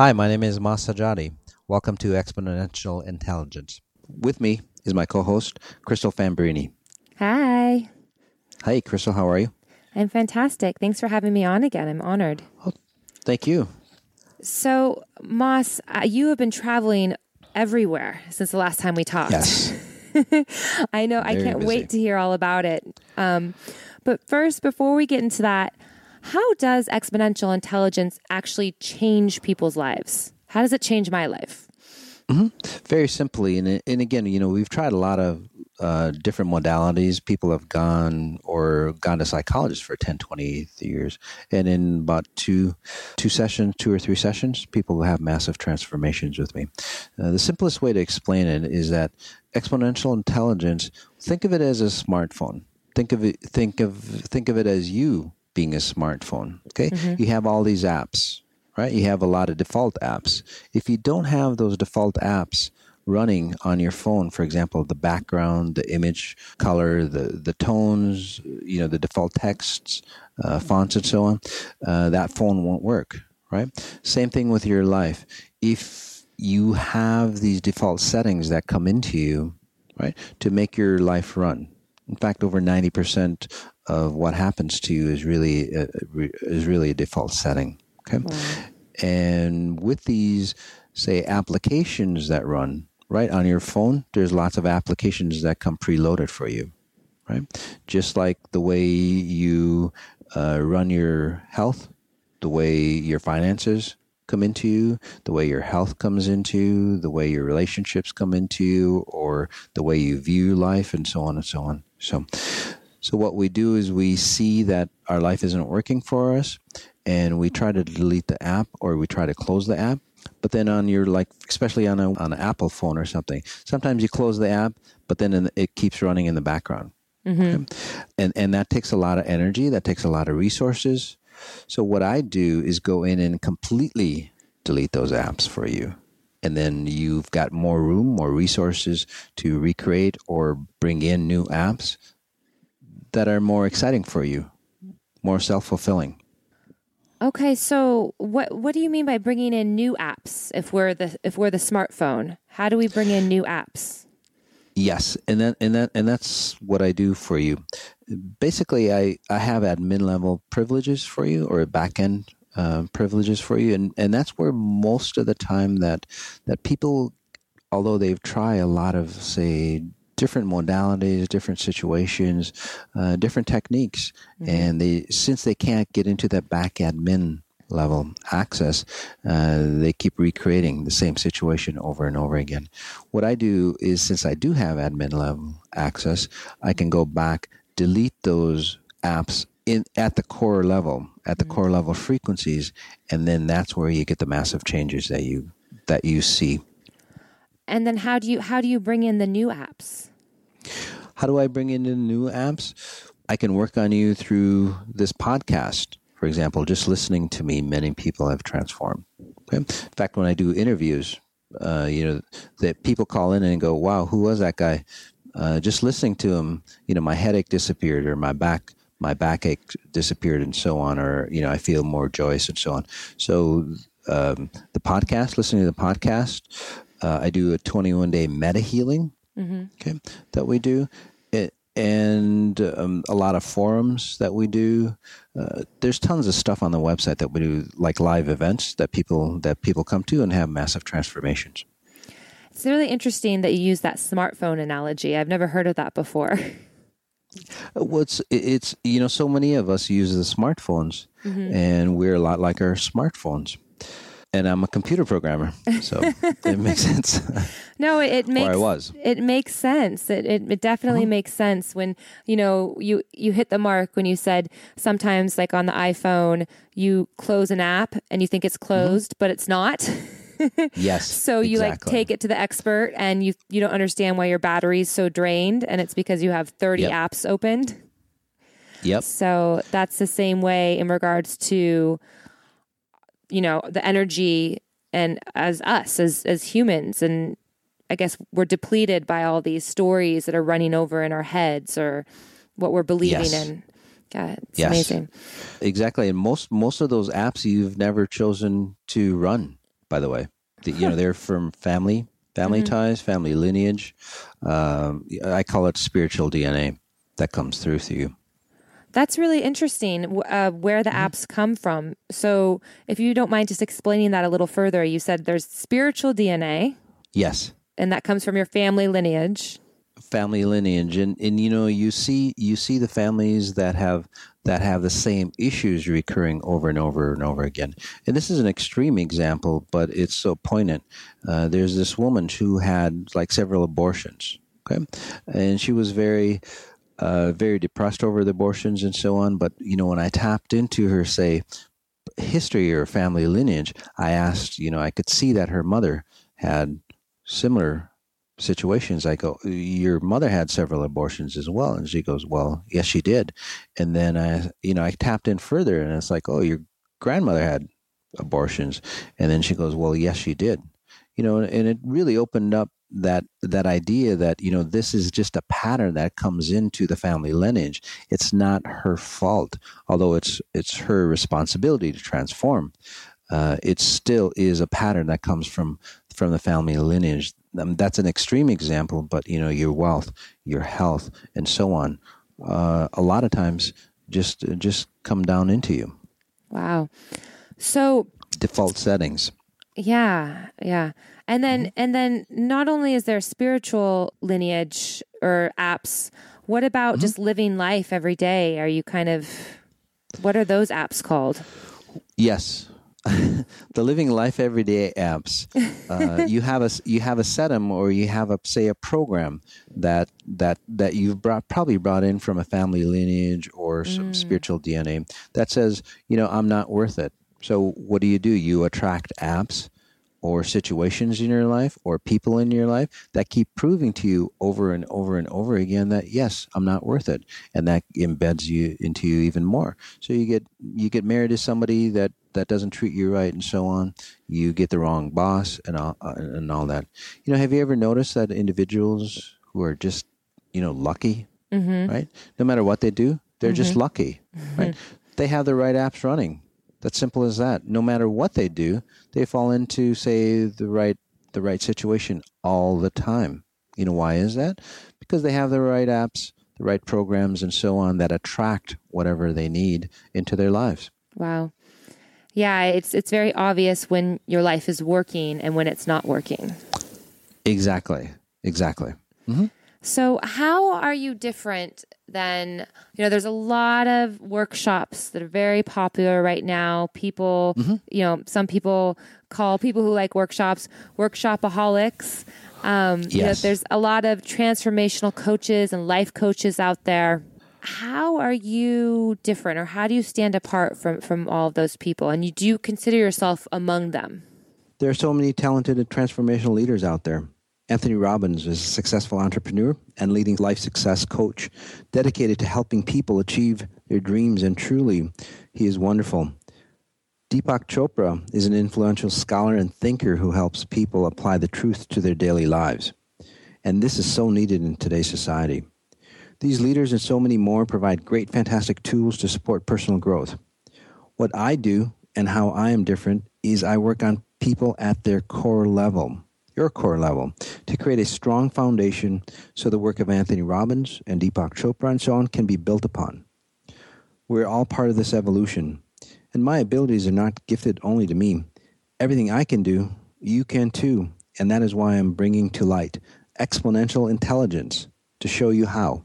Hi, my name is Mas Sajady. Welcome to Exponential Intelligence. With me is my co-host, Crystal Fambrini. Hi. Hi, Crystal. How are you? I'm fantastic. Thanks for having me on again. I'm honored. Oh, thank you. So, Mas, uh, you have been traveling everywhere since the last time we talked. Yes. I know. Very I can't busy. wait to hear all about it. Um, but first, before we get into that, how does exponential intelligence actually change people's lives? How does it change my life? Mm-hmm. Very simply, and and again, you know, we've tried a lot of uh, different modalities. People have gone or gone to psychologists for 10, 20 years. And in about two, two sessions, two or three sessions, people have massive transformations with me. Uh, the simplest way to explain it is that exponential intelligence, think of it as a smartphone. Think of it, think of, think of it as you being a smartphone. Okay. Mm-hmm. You have all these apps, right? You have a lot of default apps. If you don't have those default apps, running on your phone, for example, the background, the image color, the, the tones, you know, the default texts, uh, fonts, and so on, uh, that phone won't work, right? Same thing with your life. If you have these default settings that come into you, right, to make your life run. In fact, over 90% of what happens to you is really, uh, is really a default setting. Okay. Wow. And with these, say, applications that run, right on your phone there's lots of applications that come preloaded for you right just like the way you uh, run your health the way your finances come into you the way your health comes into you the way your relationships come into you or the way you view life and so on and so on so so what we do is we see that our life isn't working for us and we try to delete the app or we try to close the app but then on your like, especially on a, on an Apple phone or something, sometimes you close the app, but then it keeps running in the background. Mm-hmm. Okay? And and that takes a lot of energy. That takes a lot of resources. So what I do is go in and completely delete those apps for you. And then you've got more room, more resources to recreate or bring in new apps that are more exciting for you, more self fulfilling. Okay, so what what do you mean by bringing in new apps? If we're the if we're the smartphone, how do we bring in new apps? Yes, and that and that and that's what I do for you. Basically, I I have admin level privileges for you or back end uh, privileges for you, and and that's where most of the time that that people, although they've tried a lot of say different modalities, different situations, uh, different techniques, mm-hmm. and they since they can't get into that back admin level access, uh, they keep recreating the same situation over and over again. What I do is, since I do have admin level access, I can go back, delete those apps in at the core level, at the mm-hmm. core level frequencies, and then that's where you get the massive changes that you that you see. And then how do you how do you bring in the new apps? How do I bring in the new apps? I can work on you through this podcast. For example, just listening to me, many people have transformed. Okay? In fact, when I do interviews, uh, you know, that people call in and go, "Wow, who was that guy?" Uh, just listening to him, you know, my headache disappeared, or my back my backache disappeared, and so on, or you know, I feel more joyous, and so on. So um, the podcast, listening to the podcast, uh, I do a 21 day meta healing mm-hmm. okay, that we do, it, and um, a lot of forums that we do. Uh, there's tons of stuff on the website that we do, like live events that people that people come to and have massive transformations. It's really interesting that you use that smartphone analogy. I've never heard of that before. Well, it's, it's you know so many of us use the smartphones, mm-hmm. and we're a lot like our smartphones and I'm a computer programmer, so it makes sense. No, it, makes. Or I was. It makes sense. It it, it definitely mm-hmm. makes sense when you know you you hit the mark when you said sometimes like on the iPhone you close an app and you think it's mm-hmm. closed, mm-hmm. but it's not. yes. So you exactly. like take it to the expert and you you don't understand why your battery's so drained and it's because you have 30 yep. apps opened. Yep. So that's the same way in regards to you know the energy and as us as as humans and i guess we're depleted by all these stories that are running over in our heads or what we're believing yes. in yeah it's yes. amazing exactly and most most of those apps you've never chosen to run by the way. The, you know, they're from family, family ties, family lineage. Um, I call it spiritual DNA that comes through to you. That's really interesting uh, where the apps come from. So, if you don't mind just explaining that a little further, you said there's spiritual DNA, Yes. and that comes from your family lineage. family lineage and, and you know you see you see the families that have that have the same issues recurring over and over and over again and this is an extreme example but it's so poignant uh, there's this woman who had like several abortions okay and she was very uh, very depressed over the abortions and so on. But you know when i tapped into her say history or family lineage i asked you know i could see that her mother had similar situations. I go your mother had several abortions as well. And she goes well yes she did. And then i you know i tapped in further and it's like oh your grandmother had abortions. And then she goes well yes she did. You know and it really opened up that that idea that you know this is just a pattern that comes into the family lineage it's not her fault although it's it's her responsibility to transform uh, it still is a pattern that comes from from the family lineage um, that's an extreme example, but you know your wealth, your health, and so on. Uh, a lot of times, just just come down into you. Wow. So, Default settings. yeah, yeah. And then mm-hmm. and then not only is there spiritual lineage or apps, what about mm-hmm. just living life every day? Are you kind of what are those apps called? Yes. the living life everyday apps uh, you have a you have a setum or you have a say a program that that that you've brought probably brought in from a family lineage or some mm. spiritual DNA that says you know I'm not worth it so what do you do you attract apps or situations in your life or people in your life that keep proving to you over and over and over again that yes i'm not worth it. And that embeds you into you even more. So you get you get married to somebody that that doesn't treat you right and so on. You get the wrong boss and all, uh, and all that. You know have you ever noticed that individuals who are just you know lucky mm-hmm. right? No matter what they do they're just mm-hmm. lucky right? Mm-hmm. They have the right apps running that's simple as that. No matter what they do, they fall into say the right the right situation all the time. You know why is that? Because they have the right apps, the right programs and so on that attract whatever they need into their lives. Wow. Yeah, it's it's very obvious when your life is working and when it's not working. Exactly. Exactly. Mm-hmm. So, how are you different than, you know, there's a lot of workshops that are very popular right now. People, you know, some people call people who like workshops workshopaholics. Um, you know, Yes. there's a lot of transformational coaches and life coaches out there. How are you different or how do you stand apart from, from all of those people? And you do you consider yourself among them? There are so many talented and transformational leaders out there. Anthony Robbins is a successful entrepreneur and leading life success coach dedicated to helping people achieve their dreams, and truly, he is wonderful. Deepak Chopra is an influential scholar and thinker who helps people apply the truth to their daily lives. And this is so needed in today's society. These leaders and so many more provide great, fantastic tools to support personal growth. What I do and how I am different is I work on people at their core level, your core level, to create a strong foundation so the work of Anthony Robbins and Deepak Chopra and so on can be built upon. We're all part of this evolution, and my abilities are not gifted only to me. Everything I can do, you can too, and that is why I'm bringing to light exponential intelligence to show you how.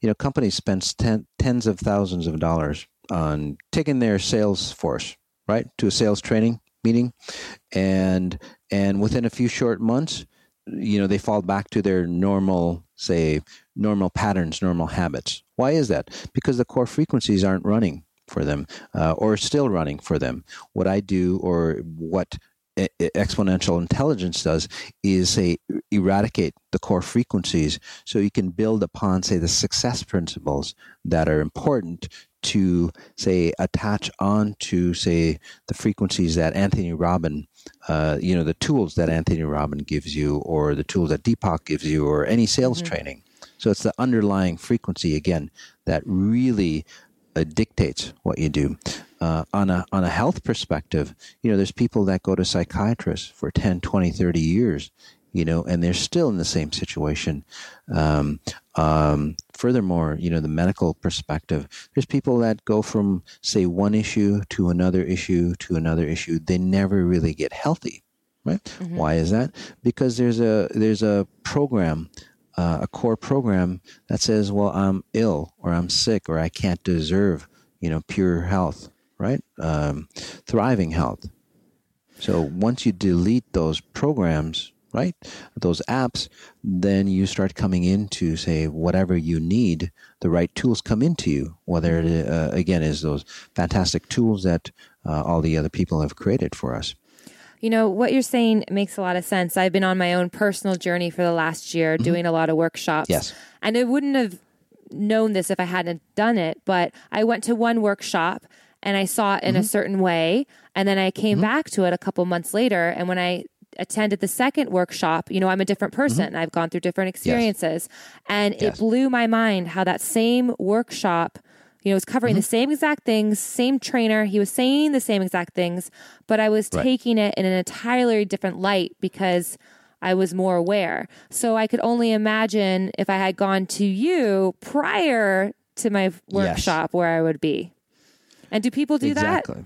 You know, companies spend ten, tens of thousands of dollars on taking their sales force, right, to a sales training meeting, and and within a few short months, you know, they fall back to their normal, say, normal patterns, normal habits. Why is that? Because the core frequencies aren't running for them, uh, or still running for them. What I do, or what exponential intelligence does is say eradicate the core frequencies so you can build upon say the success principles that are important to say attach on to say the frequencies that anthony robin uh, you know the tools that anthony robin gives you or the tools that deepak gives you or any sales training. So it's the underlying frequency again that really uh, dictates what you do. Uh, on a on a health perspective, you know, there's people that go to psychiatrists for 10, 20, 30 years, you know, and they're still in the same situation. Um, um, furthermore, you know, the medical perspective, there's people that go from say one issue to another issue to another issue. They never really get healthy, right? Mm-hmm. Why is that? Because there's a there's a program uh, a core program that says, well, I'm ill or I'm sick or I can't deserve, you know, pure health right? Um, thriving health. So once you delete those programs, right, those apps, then you start coming into say whatever you need. The right tools come into you. Whether it uh, again is those fantastic tools that uh, all the other people have created for us. You know, what you're saying makes a lot of sense. I've been on my own personal journey for the last year mm-hmm. doing a lot of workshops. Yes. And I wouldn't have known this if I hadn't done it, but I went to one workshop and I saw it in mm-hmm. a certain way. And then I came mm-hmm. back to it a couple months later. And when I attended the second workshop, you know, I'm a different person. Mm-hmm. I've gone through different experiences. Yes. And yes. it blew my mind how that same workshop, you know, was covering mm-hmm. the same exact things, same trainer. He was saying the same exact things, but I was right. taking it in an entirely different light because I was more aware. So I could only imagine if I had gone to you prior to my workshop yes. where I would be. And do people do exactly.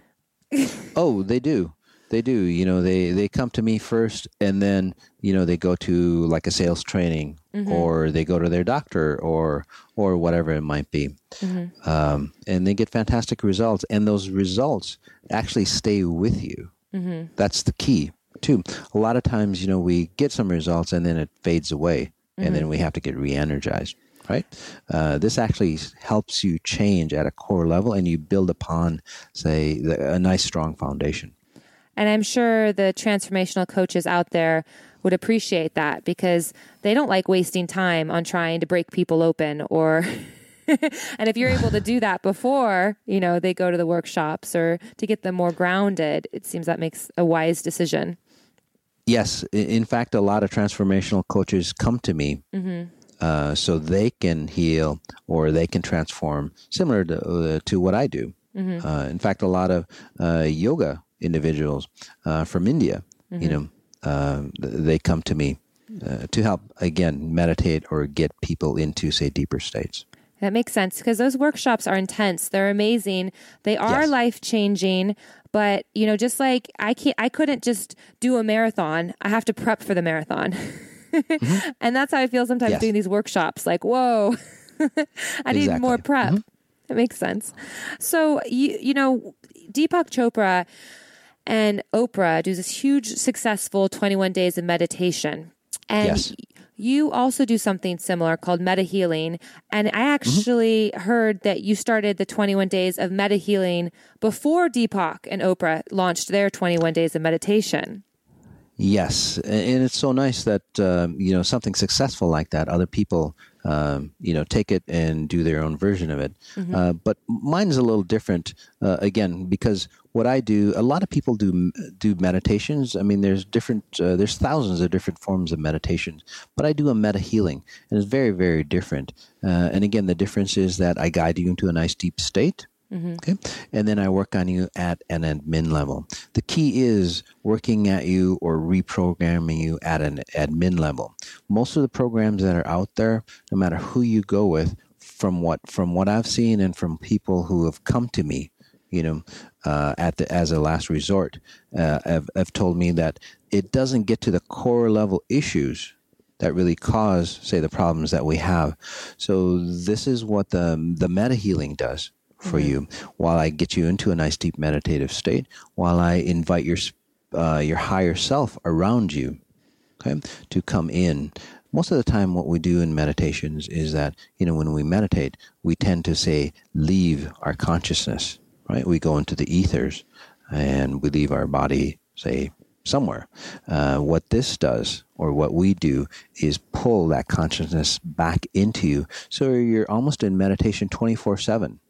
that? oh, they do. They do. You know, they they come to me first, and then you know they go to like a sales training, mm-hmm. or they go to their doctor, or or whatever it might be, mm-hmm. um, and they get fantastic results. And those results actually stay with you. Mm-hmm. That's the key too. A lot of times, you know, we get some results, and then it fades away, and then mm-hmm. we have to get re-energized right? Uh, this actually helps you change at a core level and you build upon, say, the, a nice, strong foundation. And I'm sure the transformational coaches out there would appreciate that because they don't like wasting time on trying to break people open or. and if you're able to do that before, you know, they go to the workshops or to get them more grounded, it seems that makes a wise decision. Yes. In fact, a lot of transformational coaches come to me mm-hmm. Uh, so they can heal or they can transform, similar to, uh, to what I do. Mm-hmm. Uh, in fact, a lot of uh, yoga individuals uh, from India, mm-hmm. you know, um, they come to me to help again meditate or get people into say deeper states. That makes sense because those workshops are intense. They're amazing. They are yes. life changing. But you know, just like I can't, I couldn't just do a marathon. I have to prep for the marathon. mm-hmm. and that's how I feel sometimes yes. doing these workshops. Like, whoa, I exactly. need more prep. Mm-hmm. That makes sense. So you you know, Deepak Chopra and Oprah do this huge successful 21 days of meditation. And yes. you also do something similar called meta healing. And I mm-hmm. actually mm-hmm. heard that you started the 21 days of meta healing before Deepak and Oprah launched their 21 days of meditation. Yes, and it's so nice that um, you know something successful like that. Other people, um, you know, take it and do their own version of it. Mm-hmm. Uh, but mine is a little different. Uh, again, because what I do, a lot of people do do meditations. I mean, there's different, uh, there's thousands of different forms of meditation. But I do a meta healing, and it's very, very different. Uh, and again, the difference is that I guide you into a nice deep state Mm-hmm. Okay. And then I work on you at an admin level. The key is working at you or reprogramming you at an admin level. Most of the programs that are out there, no matter who you go with, from what from what I've seen and from people who have come to me, you know, uh, at the as a last resort, uh, have, have told me that it doesn't get to the core level issues that really cause, say, the problems that we have. So this is what the the meta healing does for mm-hmm. you while I get you into a nice deep meditative state, while I invite your uh, your higher self around you, okay, to come in. Most of the time, what we do in meditations is that you know when we meditate, we tend to say leave our consciousness, right? We go into the ethers and we leave our body, say somewhere. Uh, what this does, or what we do, is pull that consciousness back into you. So you're almost in meditation 24 7.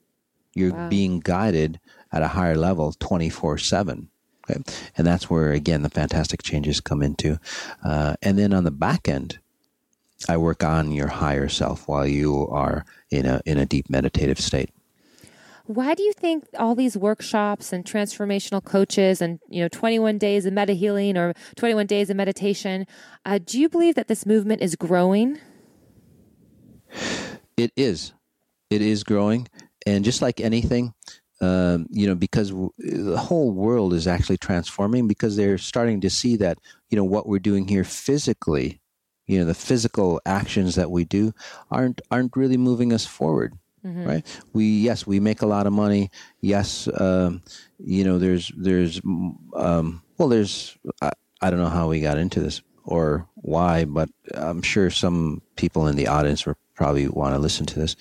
You're wow. being guided at a higher level 24 7. Okay? And that's where, again, the fantastic changes come into. Uh, and then on the back end, I work on your higher self while you are in a, in a deep meditative state. Why do you think all these workshops and transformational coaches and you know 21 days of meta healing or 21 days of meditation? Uh, do you believe that this movement is growing? It is. It is growing, and just like anything, um, you know, because w- the whole world is actually transforming because they're starting to see that you know what we're doing here physically, you know, the physical actions that we do aren't aren't really moving us forward. Mm-hmm. Right? We yes, we make a lot of money. Yes, um, you know, there's there's um, well, there's I, I don't know how we got into this or why, but I'm sure some people in the audience were probably want to listen to this.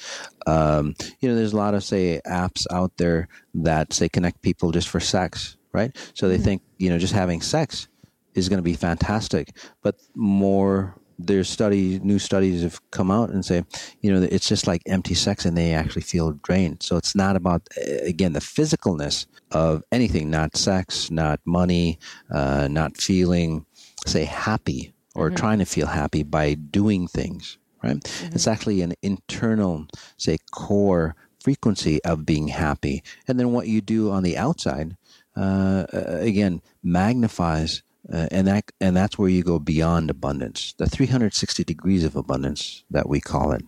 Um, you know, there's a lot of say apps out there that say connect people just for sex, right? So they mm-hmm. think you know just having sex is going to be fantastic, but more there's study new studies have come out and say you know it's just like empty sex and they actually feel drained so it's not about again the physicalness of anything not sex not money uh, not feeling say happy or mm-hmm. trying to feel happy by doing things right? Mm-hmm. It's actually an internal, say, core frequency of being happy. And then what you do on the outside, uh, again, magnifies. Uh, and that and that's where you go beyond abundance, the 360 degrees of abundance that we call it,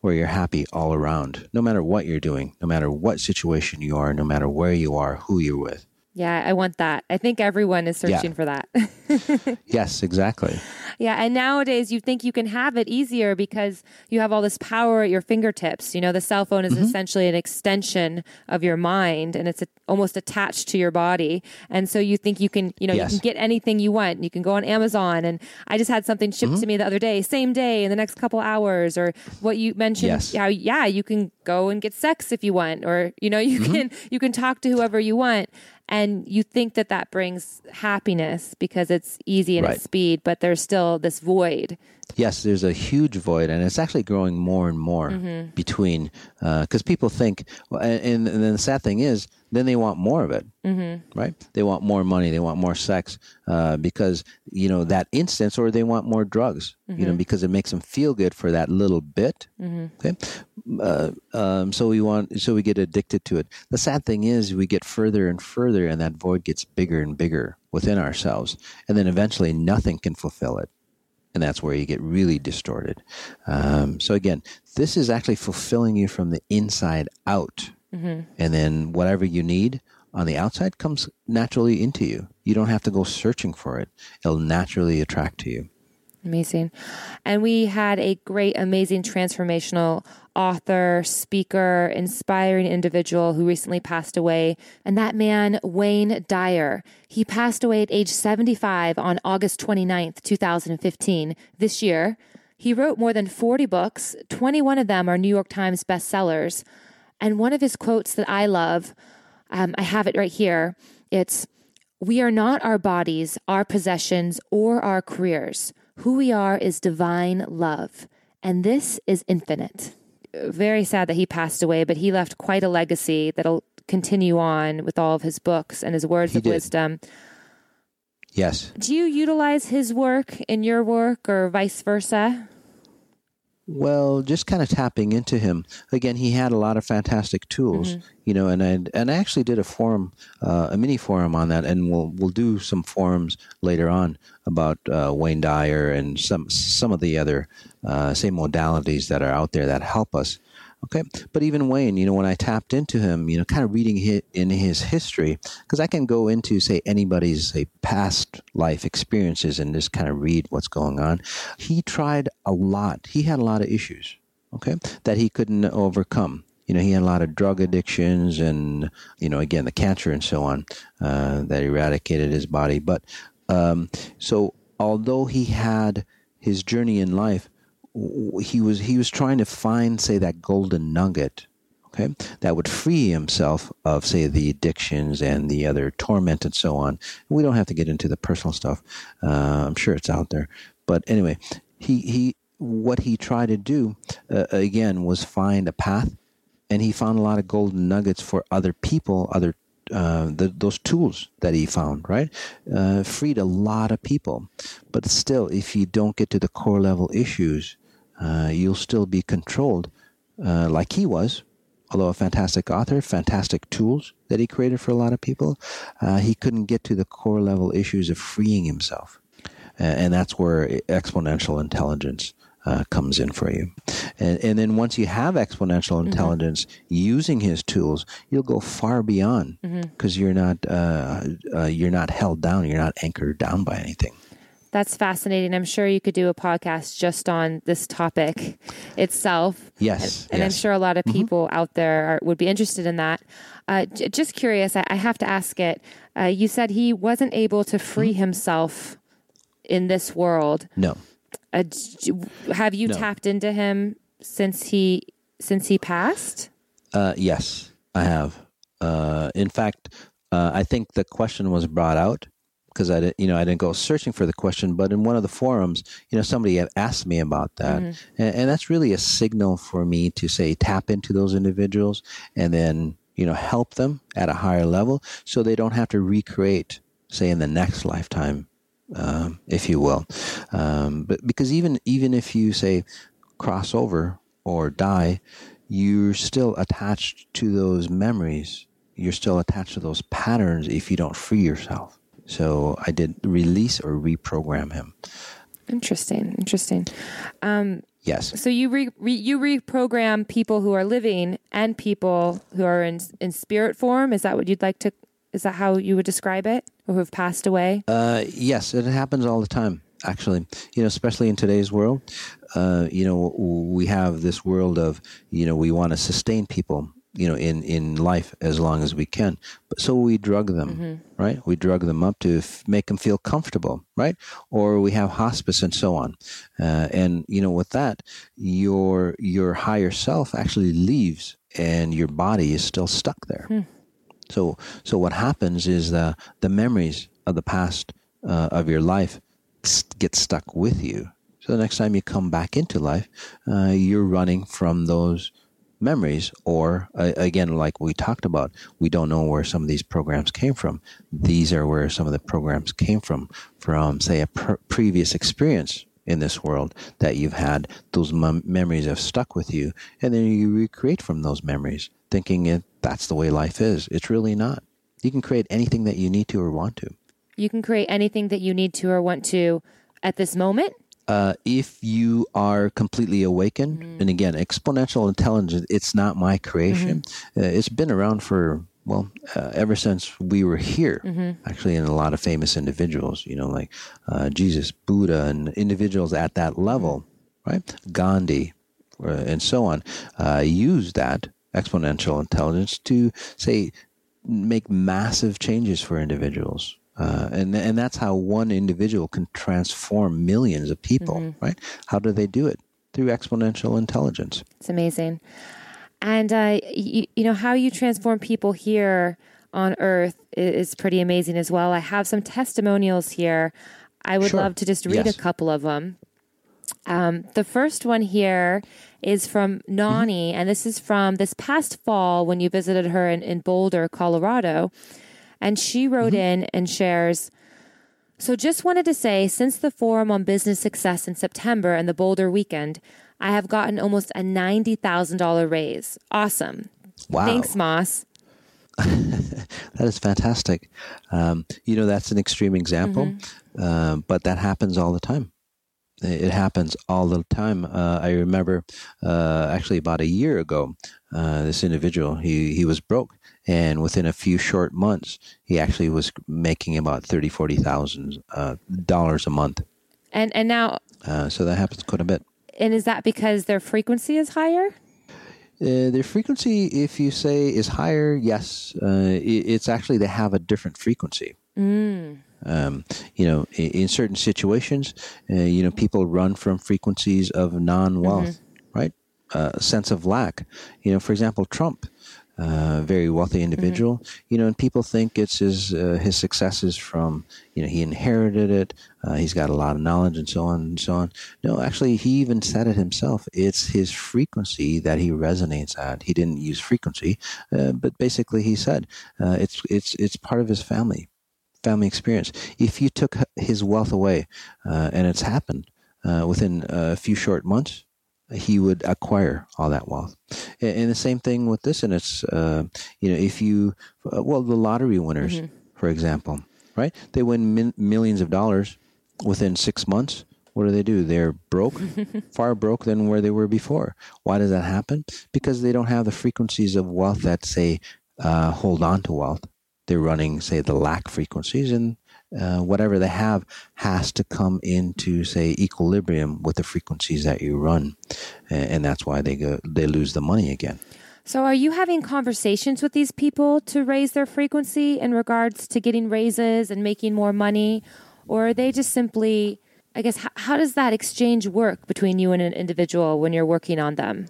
where you're happy all around, no matter what you're doing, no matter what situation you are, no matter where you are, who you're with. Yeah, I want that. I think everyone is searching yeah. for that. yes, exactly. Yeah, and nowadays you think you can have it easier because you have all this power at your fingertips. You know, the cell phone is mm-hmm. essentially an extension of your mind and it's a, almost attached to your body. And so you think you can, you know, yes. you can get anything you want. You can go on Amazon and I just had something shipped mm-hmm. to me the other day, same day in the next couple hours or what you mentioned yes. how yeah, you can go and get sex if you want or you know, you mm-hmm. can you can talk to whoever you want and you think that that brings happiness because it's easy and right. it's speed but there's still this void yes there's a huge void and it's actually growing more and more mm-hmm. between because uh, people think and, and, then the sad thing is then they want more of it, mm-hmm. right? They want more money, they want more sex uh, because you know that instance, or they want more drugs, mm-hmm. you know, mm-hmm. because it makes them feel good for that little bit. Mm-hmm. Okay, uh, um, so we want, so we get addicted to it. The sad thing is, we get further and further, and that void gets bigger and bigger within ourselves, and then eventually nothing can fulfill it and that's where you get really distorted. Um, so again, this is actually fulfilling you from the inside out. Mm-hmm. And then whatever you need on the outside comes naturally into you. You don't have to go searching for it, it'll naturally attract to you. Amazing. And we had a great, amazing transformational author, speaker, inspiring individual who recently passed away. And that man, Wayne Dyer, he passed away at age 75 on August 29th, 2015, this year. He wrote more than 40 books, 21 of them are New York Times bestsellers. And one of his quotes that I love, um, I have it right here. It's, We are not our bodies, our possessions, or our careers. Who we are is divine love, and this is infinite. Very sad that he passed away, but he left quite a legacy that'll continue on with all of his books and his words he of did. wisdom. Yes. Do you utilize his work in your work or vice versa? Well, just kind of tapping into him again. He had a lot of fantastic tools, mm-hmm. you know, and I and I actually did a forum, uh, a mini forum on that, and we'll we'll do some forums later on about uh, Wayne Dyer and some some of the other uh, same modalities that are out there that help us Okay. But even Wayne, you know, when I tapped into him, you know, kind of reading his, in his history, because I can go into, say, anybody's say, past life experiences and just kind of read what's going on. He tried a lot. He had a lot of issues, okay, that he couldn't overcome. You know, he had a lot of drug addictions and, you know, again, the cancer and so on uh, that eradicated his body. But um, so although he had his journey in life, he was he was trying to find say that golden nugget okay that would free himself of say the addictions and the other torment and so on. We don't have to get into the personal stuff. Uh, i'm sure it's out there. But anyway he he what he tried to do uh, again was find a path and he found a lot of golden nuggets for other people other uh, the, those tools that he found, right, uh, freed a lot of people. But still, if you don't get to the core level issues, uh, you'll still be controlled uh, like he was although a fantastic author, fantastic tools that he created for a lot of people, uh, he couldn't get to the core level issues of freeing himself. and that's where exponential intelligence uh, comes in for you. And, and then once you have exponential mm-hmm. intelligence mm-hmm. using his tools, you'll go far beyond because mm-hmm. you're not uh, uh, you're not held down, you're not anchored down by anything. That's fascinating. I'm sure you could do a podcast just on this topic itself. Yes. And, and yes. I'm sure a lot of mm-hmm. people mm-hmm. out there are, would be interested in that. Uh, j- just curious, I, I, have to ask it. Uh, you said he wasn't able to free mm-hmm. himself in this world. No. Uh, have you no. tapped into him since he since he passed? Uh, yes, I have. Uh, in fact, uh, I think the question was brought out because I didn't, you know, I didn't go searching for the question, but in one of the forums, you know, somebody had asked me about that, mm-hmm. and, and, that's really a signal for me to say tap into those individuals and then you know help them at a higher level so they don't have to recreate, say, in the next lifetime, um, if you will. Um, but because even even if you say cross over or die, you're still attached to those memories. You're still attached to those patterns if you don't free yourself. So I did release or reprogram him. Interesting. Interesting. Um, yes. So you re, re, you reprogram people who are living and people who are in in spirit form. Is that what you'd like to? Is that how you would describe it, or who have passed away? Uh, yes, it happens all the time. Actually, you know, especially in today's world, uh, you know, we have this world of, you know, we want to sustain people you know in in life as long as we can. But so we drug them mm-hmm. right? We drug them up to f- make them feel comfortable right? Or we have hospice and so on. Uh, and you know with that your your higher self actually leaves and your body is still stuck there. Mm. so so what happens is the the memories of the past uh, of your life get stuck with you. So the next time you come back into life uh, you're running from those memories, or uh, again, like we talked about, we don't know where some of these programs came from. These are where some of the programs came from, from, say, a pr- previous experience in this world that you've had. Those mem- memories have stuck with you, and then you recreate from those memories, thinking it, that's the way life is. It's really not. You can create anything that you need to or want to. You can create anything that you need to or want to at this moment uh, if you are completely awakened, mm-hmm. and again, exponential intelligence, it's not my creation. Mm-hmm. Uh, it's been around for, well, uh, ever since we were here, mm-hmm. actually, in a lot of famous individuals, you know, like uh, Jesus, Buddha, and individuals at that level, right? Gandhi, uh, and so on, uh, use that exponential intelligence to, say, make massive changes for individuals uh, and and that's how one individual can transform millions of people, mm-hmm. right? How do they do it? Through exponential intelligence. It's amazing, and uh, you, you know how you transform people here on Earth is pretty amazing as well. I have some testimonials here. I would sure. love to just read yes. a couple of them. Um, the first one here is from Nani, mm-hmm. and this is from this past fall when you visited her in, in Boulder, Colorado. And she wrote mm-hmm. in and shares. So just wanted to say, since the Forum on Business Success in September and the Boulder weekend, I have gotten almost a $90,000 raise. Awesome. Wow. Thanks, Mas. that is fantastic. Um, you know, that's an extreme example, mm-hmm. uh, but that happens all the time. It happens all the time. Uh, I remember uh, actually about a year ago, uh, this individual he he was broke, and within a few short months, he actually was making about thirty, forty thousand uh, dollars a month. And and now, uh, so that happens quite a bit. And is that because their frequency is higher? Uh, their frequency, if you say is higher, yes, uh, it, it's actually they have a different frequency. Mm. Um, you know, in, in certain situations, uh, you know, people run from frequencies of non-wealth, mm-hmm. right? Uh, sense of lack. You know, for example, Trump uh, very wealthy individual, mm-hmm. you know, and people think it's his uh, his successes from you know he inherited it, uh, he's got a lot of knowledge and so on and so on. No, actually, he even said it himself. It's his frequency that he resonates at. He didn't use frequency, uh, but basically he said uh, it's it's it's part of his family family experience. If you took his wealth away, uh, and it's happened within a few short months, he would acquire all that wealth. And, and the same thing with this, and it's uh, you know if you uh, well the lottery winners, for example, right? They win min- millions of dollars within six months. What do they do? They're broke, far broke than where they were before. Why does that happen? Because they don't have the frequencies of wealth that say uh, hold on to wealth. They're running, say, the lack frequencies, and uh, whatever they have has to come into, say, equilibrium with the frequencies that you run, and, and that's why they go they lose the money again. So, are you having conversations with these people to raise their frequency in regards to getting raises and making more money? Or are they just simply, I guess, how, how does that exchange work between you and an individual when you're working on them?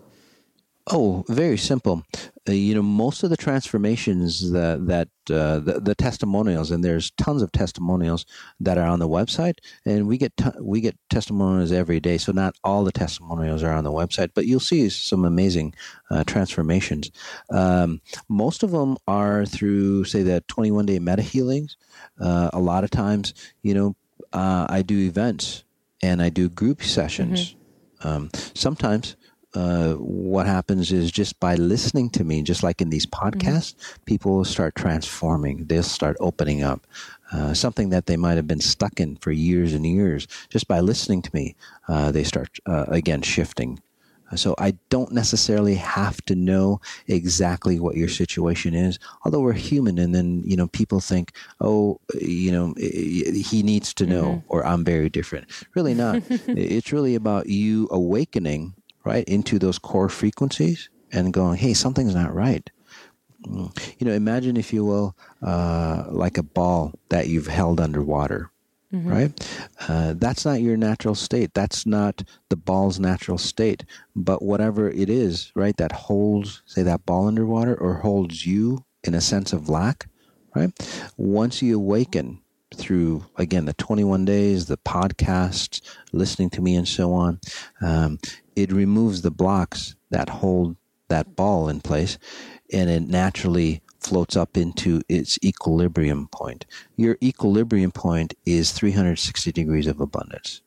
Oh, very simple. Uh, you know, most of the transformations that that uh, the, the testimonials, and there's tons of testimonials that are on the website, and we get t- we get testimonials every day. So not all the testimonials are on the website, but you'll see some amazing uh, transformations. Um, most of them are through, say, the 21 day meta healings. Uh, a lot of times, you know, uh, I do events and I do group sessions. Um, sometimes uh, what happens is just by listening to me, just like in these podcasts, people will start transforming. They'll start opening up. Uh, something that they might have been stuck in for years and years, just by listening to me, uh, they start uh, again shifting. So I don't necessarily have to know exactly what your situation is, although we're human, and then you know people think, oh, you know, he needs to know, or I'm very different. Really not. it's really about you awakening right into those core frequencies and going, hey, something's not right. Mm. You know, imagine if you will, uh, like a ball that you've held underwater. Right? Uh, that's not your natural state. That's not the ball's natural state. But whatever it is, right, that holds, say, that ball underwater or holds you in a sense of lack, right? Once you awaken through, again, the 21 days, the podcasts, listening to me, and so on, um, it removes the blocks that hold that ball in place and it naturally floats up into its equilibrium point. Your equilibrium point is 360 degrees of abundance,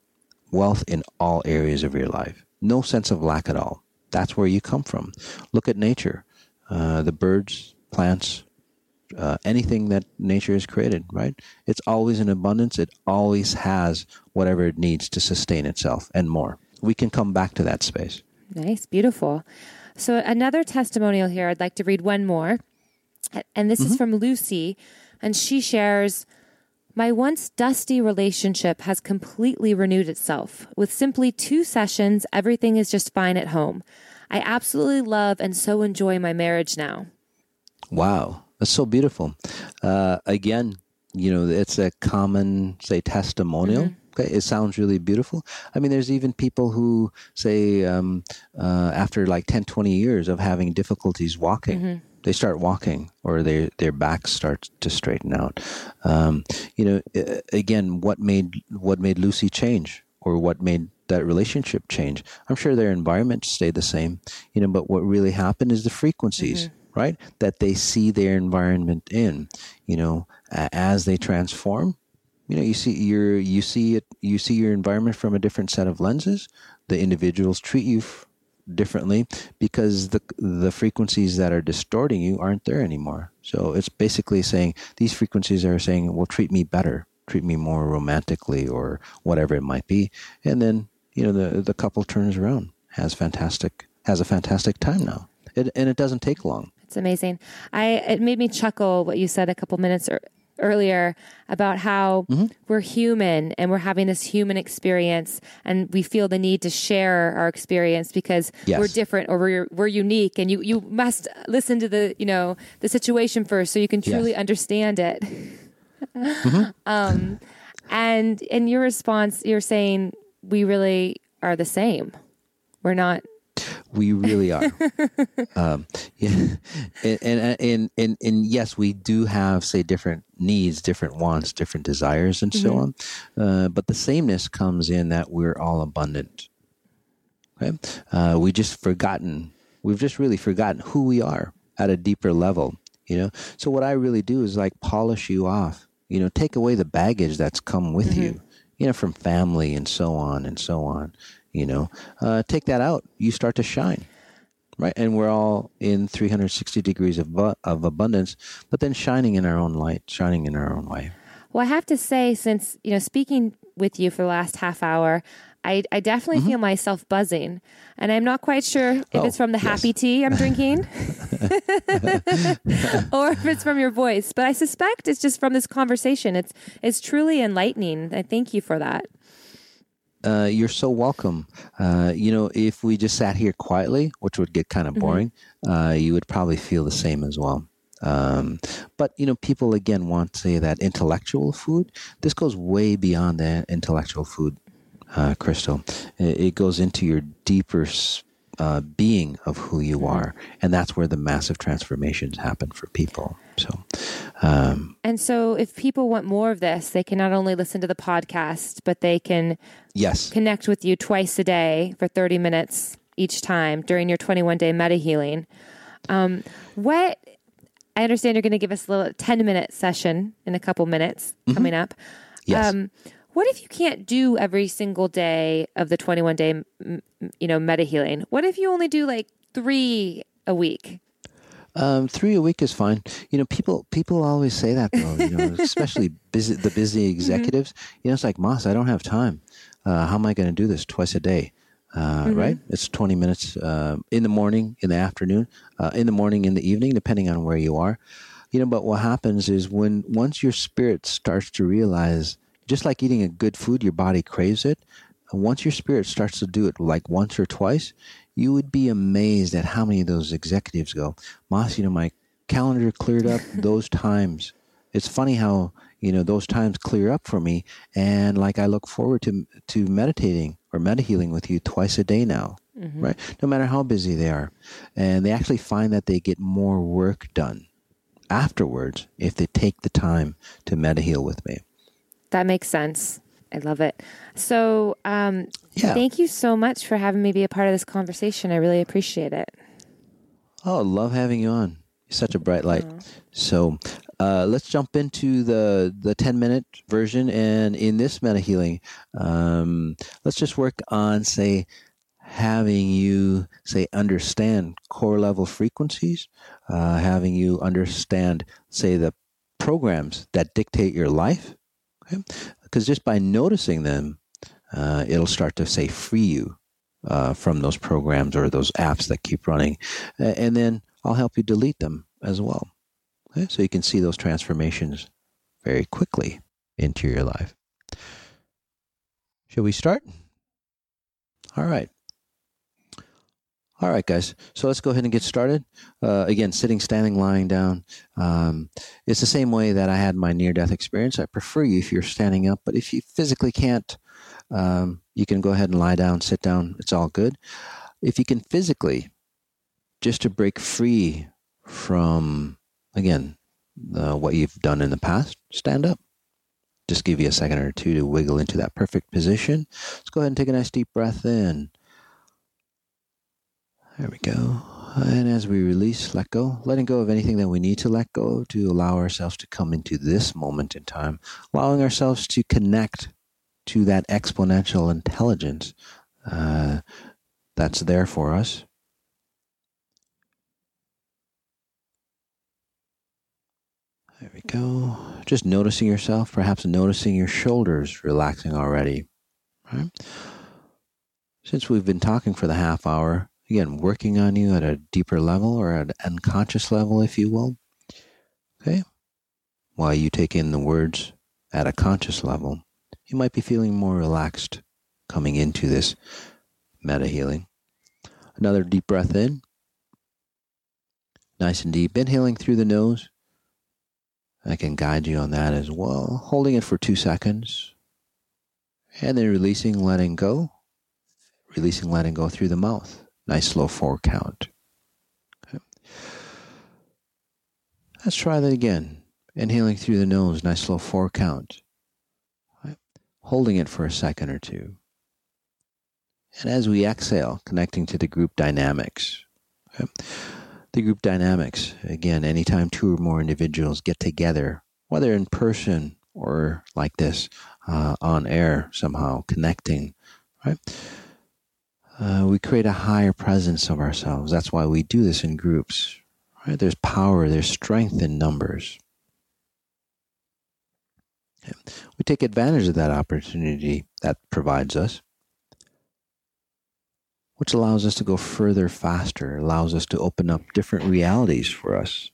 wealth in all areas of your life, no sense of lack at all. That's where you come from. Look at nature, uh, the birds, plants, uh, anything that nature has created, right? It's always in abundance. It always has whatever it needs to sustain itself and more. We can come back to that space. Nice, beautiful. So, another testimonial here, I'd like to read one more. And this is from Lucy. And she shares My once dusty relationship has completely renewed itself. With simply two sessions, everything is just fine at home. I absolutely love and so enjoy my marriage now. Wow, that's so beautiful. Uh, again, you know, it's a common, say, testimonial. Okay, it sounds really beautiful. I mean, there's even people who say um, uh, after like 10, 20 years of having difficulties walking, they start walking or their their back starts to straighten out. Um, you know, again, what made what made Lucy change or what made that relationship change? I'm sure their environment stayed the same, you know, but what really happened is the frequencies right? That they see their environment in, you know, as they transform. You know, you see your you see it you see your environment from a different set of lenses. The individuals treat you f- differently because the the frequencies that are distorting you aren't there anymore. So it's basically saying these frequencies are saying, "Well, treat me better, treat me more romantically, or whatever it might be," and then you know the the couple turns around, has fantastic has a fantastic time now, it, and it doesn't take long. It's amazing. I it made me chuckle what you said a couple minutes er, earlier about how we're human and we're having this human experience and we feel the need to share our experience because Yes. we're different or we're we're unique and you you must listen to the you know the situation first so you can truly Yes. understand it. um and in your response you're saying we really are the same. We're not We really are. um, yeah. and, and, and, and, and yes, we do have, say, different needs, different wants, different desires, and so on. Uh, but the sameness comes in that we're all abundant. Okay? Uh, we just forgotten, we've just really forgotten who we are at a deeper level, you know? So what I really do is like polish you off, you know, take away the baggage that's come with you, you know, from family and so on and so on, you know, uh, take that out. You start to shine. right? And we're all in 360 degrees of, of abundance, but then shining in our own light, shining in our own way. Well, I have to say, since, you know, speaking with you for the last half hour, I, I definitely feel myself buzzing. And I'm not quite sure if Mm-hmm. Oh, it's from the yes. happy tea I'm drinking or if it's from your voice. But I suspect it's just from this conversation. It's it's truly enlightening. I thank you for that. Uh, you're so welcome. Uh, you know, if we just sat here quietly, which would get kind of boring, uh, you would probably feel the same as well. Um, but you know, people again want to say that intellectual food. This goes way beyond that intellectual food, uh, Crystal. It, it goes into your deeper uh, being of who you are, and that's where the massive transformations happen for people. So, um, And so if people want more of this, they can not only listen to the podcast, but they can yes, connect with you twice a day for 30 minutes each time during your 21 day meta healing. Um, what I understand you're going to give us a little 10 minute session in a couple minutes coming up. yes. Um, what if you can't do every single day of the 21 day, you know, meta healing? What if you only do like three a week? Um, three a week is fine. You know, people people always say that though. You know, especially busy the busy executives. You know, it's like Mas. I don't have time. Uh, how am I going to do this twice a day? Uh, Right? It's twenty minutes uh, in the morning, in the afternoon, uh, in the morning, in the evening, depending on where you are. You know, but what happens is when once your spirit starts to realize, just like eating a good food, your body craves it. Once your spirit starts to do it like once or twice, you would be amazed at how many of those executives go, Mas, you know, my calendar cleared up those times. It's funny how, you know, those times clear up for me. And like I look forward to, to meditating or meta healing with you twice a day now, mm-hmm. right? No matter how busy they are. And they actually find that they get more work done afterwards if they take the time to meta heal with me. That makes sense. I love it. So, um, Yeah. thank you so much for having me be a part of this conversation. I really appreciate it. Oh, love having you on. You're such a bright light. So uh, let's jump into the the ten minute version, and in this meta healing, um, let's just work on say having you say understand core level frequencies, uh, having you understand say the programs that dictate your life, okay? Because just by noticing them, uh, it'll start to say free you uh, from those programs or those apps that keep running. And then I'll help you delete them as well. Okay? So you can see those transformations very quickly into your life. Shall we start? All right. All right, guys. So let's go ahead and get started. Uh, again, sitting, standing, lying down. Um, it's the same way that I had my near death experience. I prefer you if you're standing up, but if you physically can't, um, you can go ahead and lie down, sit down. It's all good. If you can physically, just to break free from, again, uh, what you've done in the past, stand up. Just give you a second or two to wiggle into that perfect position. Let's go ahead and take a nice deep breath in. There we go. And as we release, let go, letting go of anything that we need to let go to allow ourselves to come into this moment in time, allowing ourselves to connect to that exponential intelligence uh, that's there for us. There we go. Just noticing yourself, perhaps noticing your shoulders relaxing already. Right? Since we've been talking for the half hour, again, working on you at a deeper level or at an unconscious level, if you will. Okay? While you take in the words at a conscious level, you might be feeling more relaxed coming into this meta healing. Another deep breath in. Nice and deep. Inhaling through the nose. I can guide you on that as well. Holding it for two seconds. And then releasing, letting go. Releasing, letting go through the mouth. Nice slow four count. Okay. Let's try that again. Inhaling through the nose, nice slow four count. Right. Holding it for a second or two. And as we exhale, connecting to the group dynamics. Okay. The group dynamics, again, anytime two or more individuals get together, whether in person or like this, uh, on air somehow, connecting, right? Uh, we create a higher presence of ourselves. That's why we do this in groups. Right? There's power, there's strength in numbers. We take advantage of that opportunity that provides us, which allows us to go further faster, allows us to open up different realities for us.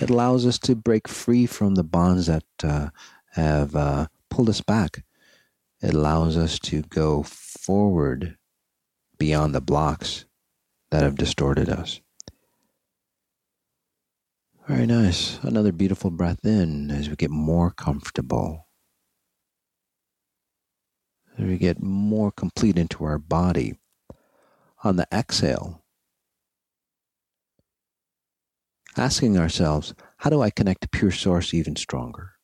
It allows us to break free from the bonds that uh, have uh, pulled us back. It allows us to go forward beyond the blocks that have distorted us. Very nice. Another beautiful breath in as we get more comfortable. As we get more complete into our body. On the exhale, asking ourselves, how do I connect to pure source even stronger?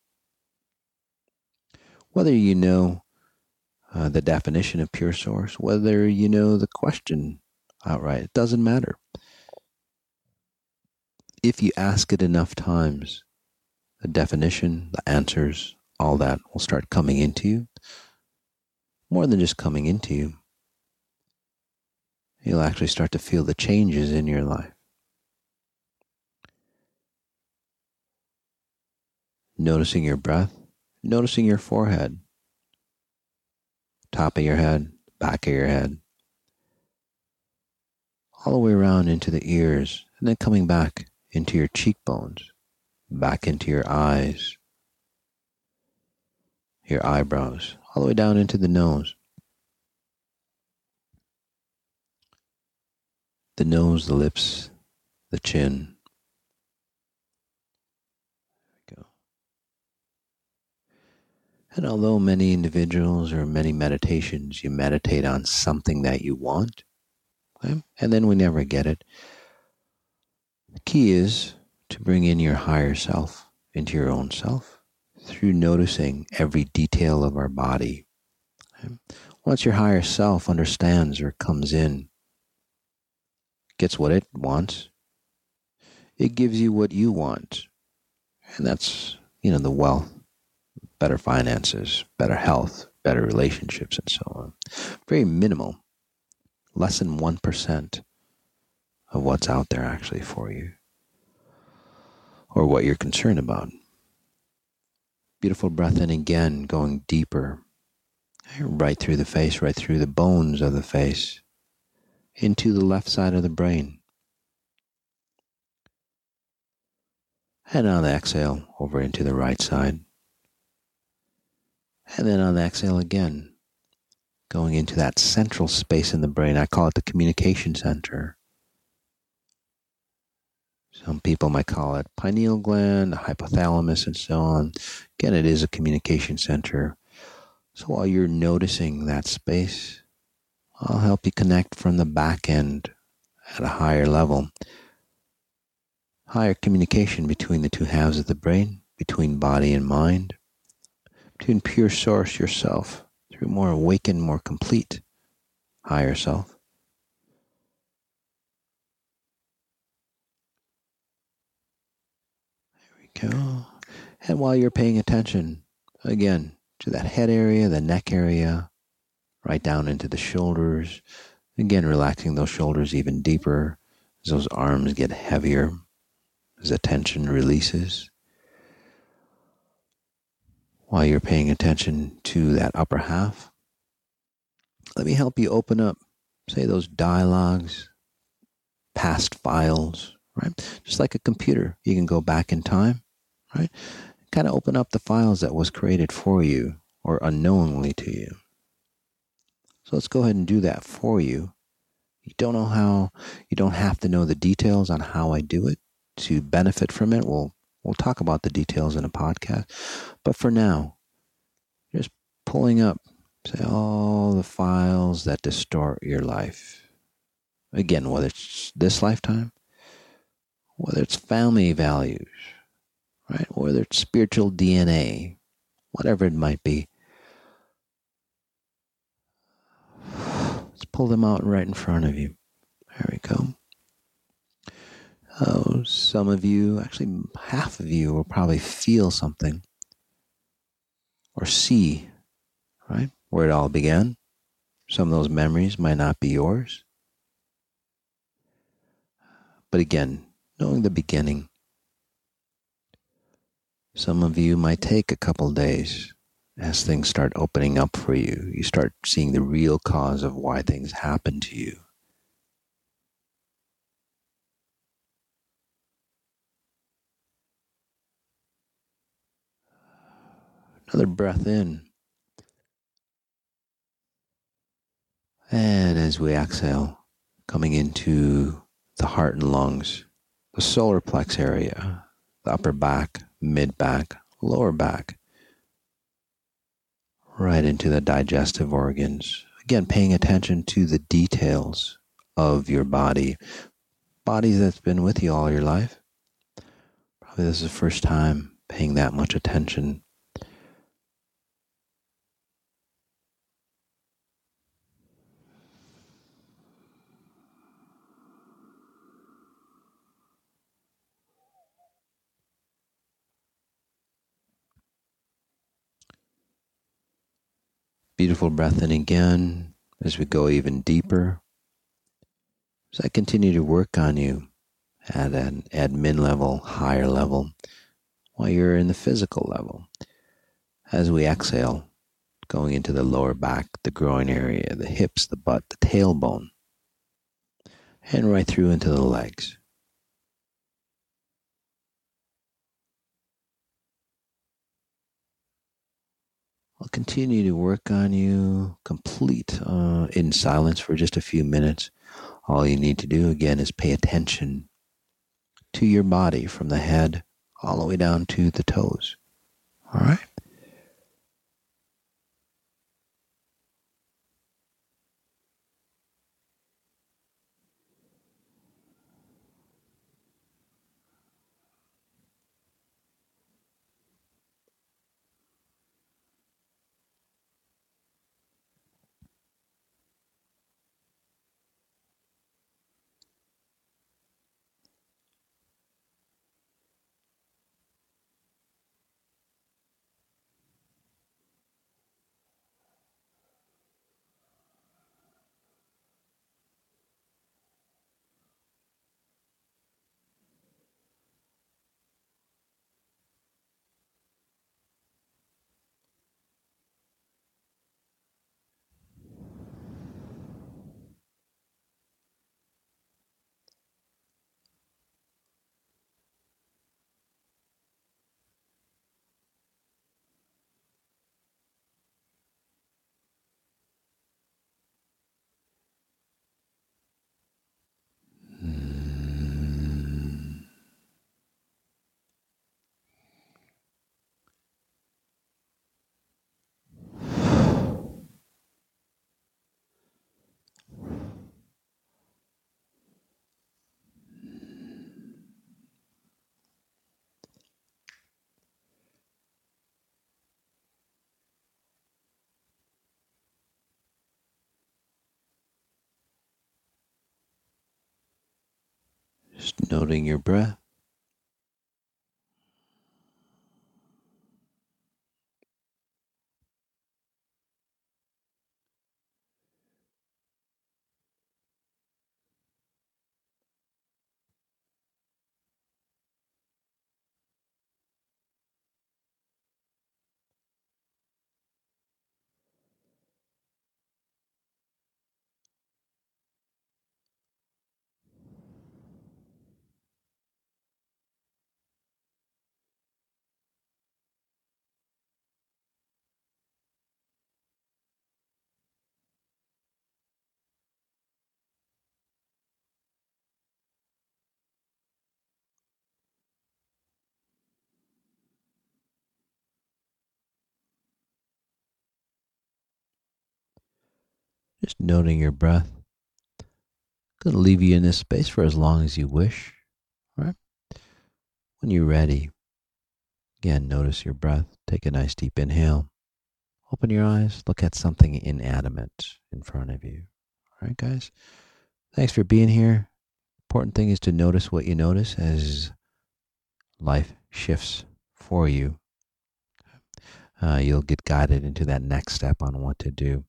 Whether you know uh, the definition of pure source, whether you know the question outright, it doesn't matter. If you ask it enough times, the definition, the answers, all that will start coming into you. More than just coming into you, you'll actually start to feel the changes in your life. Noticing your breath, noticing your forehead, top of your head, back of your head, all the way around into the ears, and then coming back into your cheekbones, back into your eyes, your eyebrows, all the way down into the nose. The nose, the lips, the chin, And although many individuals or many meditations, you meditate on something that you want, okay? and then we never get it. The key is to bring in your higher self into your own self through noticing every detail of our body. Okay? Once your higher self understands or comes in, gets what it wants, it gives you what you want. And that's, you know, the wealth better finances, better health, better relationships, and so on. Very minimal, less than 1% of what's out there actually for you or what you're concerned about. Beautiful breath in again, going deeper, right through the face, right through the bones of the face, into the left side of the brain. And on the exhale, over into the right side. And then on the exhale again, going into that central space in the brain. I call it the communication center. Some people might call it pineal gland, the hypothalamus, and so on. Again, it is a communication center. So while you're noticing that space, I'll help you connect from the back end at a higher level. Higher communication between the two halves of the brain, between body and mind to pure source yourself through more awakened, more complete higher self. There we go. And while you're paying attention, again, to that head area, the neck area, right down into the shoulders, again, relaxing those shoulders even deeper as those arms get heavier, as the tension releases while you're paying attention to that upper half. Let me help you open up, say, those dialogues, past files, right? Just like a computer, you can go back in time, right? Kind of open up the files that was created for you or unknowingly to you. So let's go ahead and do that for you. You don't know how, you don't have to know the details on how I do it to benefit from it. We'll We'll talk about the details in a podcast. But for now, just pulling up, say, all the files that distort your life. Again, whether it's this lifetime, whether it's family values, right? Whether it's spiritual DNA, whatever it might be. Let's pull them out right in front of you. There we go. Some of you, actually half of you, will probably feel something or see, right, where it all began. Some of those memories might not be yours. But again, knowing the beginning, some of you might take a couple days as things start opening up for you. You start seeing the real cause of why things happen to you. Another breath in. And as we exhale, coming into the heart and lungs, the solar plex area, the upper back, mid back, lower back, right into the digestive organs. Again, paying attention to the details of your body, body that's been with you all your life. Probably this is the first time paying that much attention Beautiful breath in again as we go even deeper. As I continue to work on you at an admin level, higher level, while you're in the physical level. As we exhale, going into the lower back, the groin area, the hips, the butt, the tailbone, and right through into the legs. I'll continue to work on you complete uh, in silence for just a few minutes. All you need to do again is pay attention to your body from the head all the way down to the toes. All right? Just noting your breath. Just noting your breath. I'm Going to leave you in this space for as long as you wish. All right. When you're ready, again, notice your breath. Take a nice deep inhale. Open your eyes. Look at something inanimate in front of you. All right, guys. Thanks for being here. Important thing is to notice what you notice as life shifts for you. Uh, you'll get guided into that next step on what to do.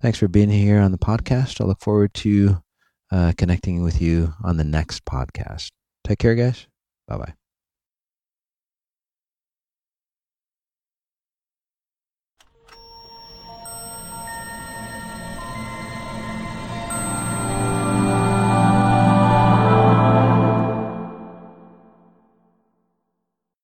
Thanks for being here on the podcast. I look forward to uh, connecting with you on the next podcast. Take care, guys. Bye bye.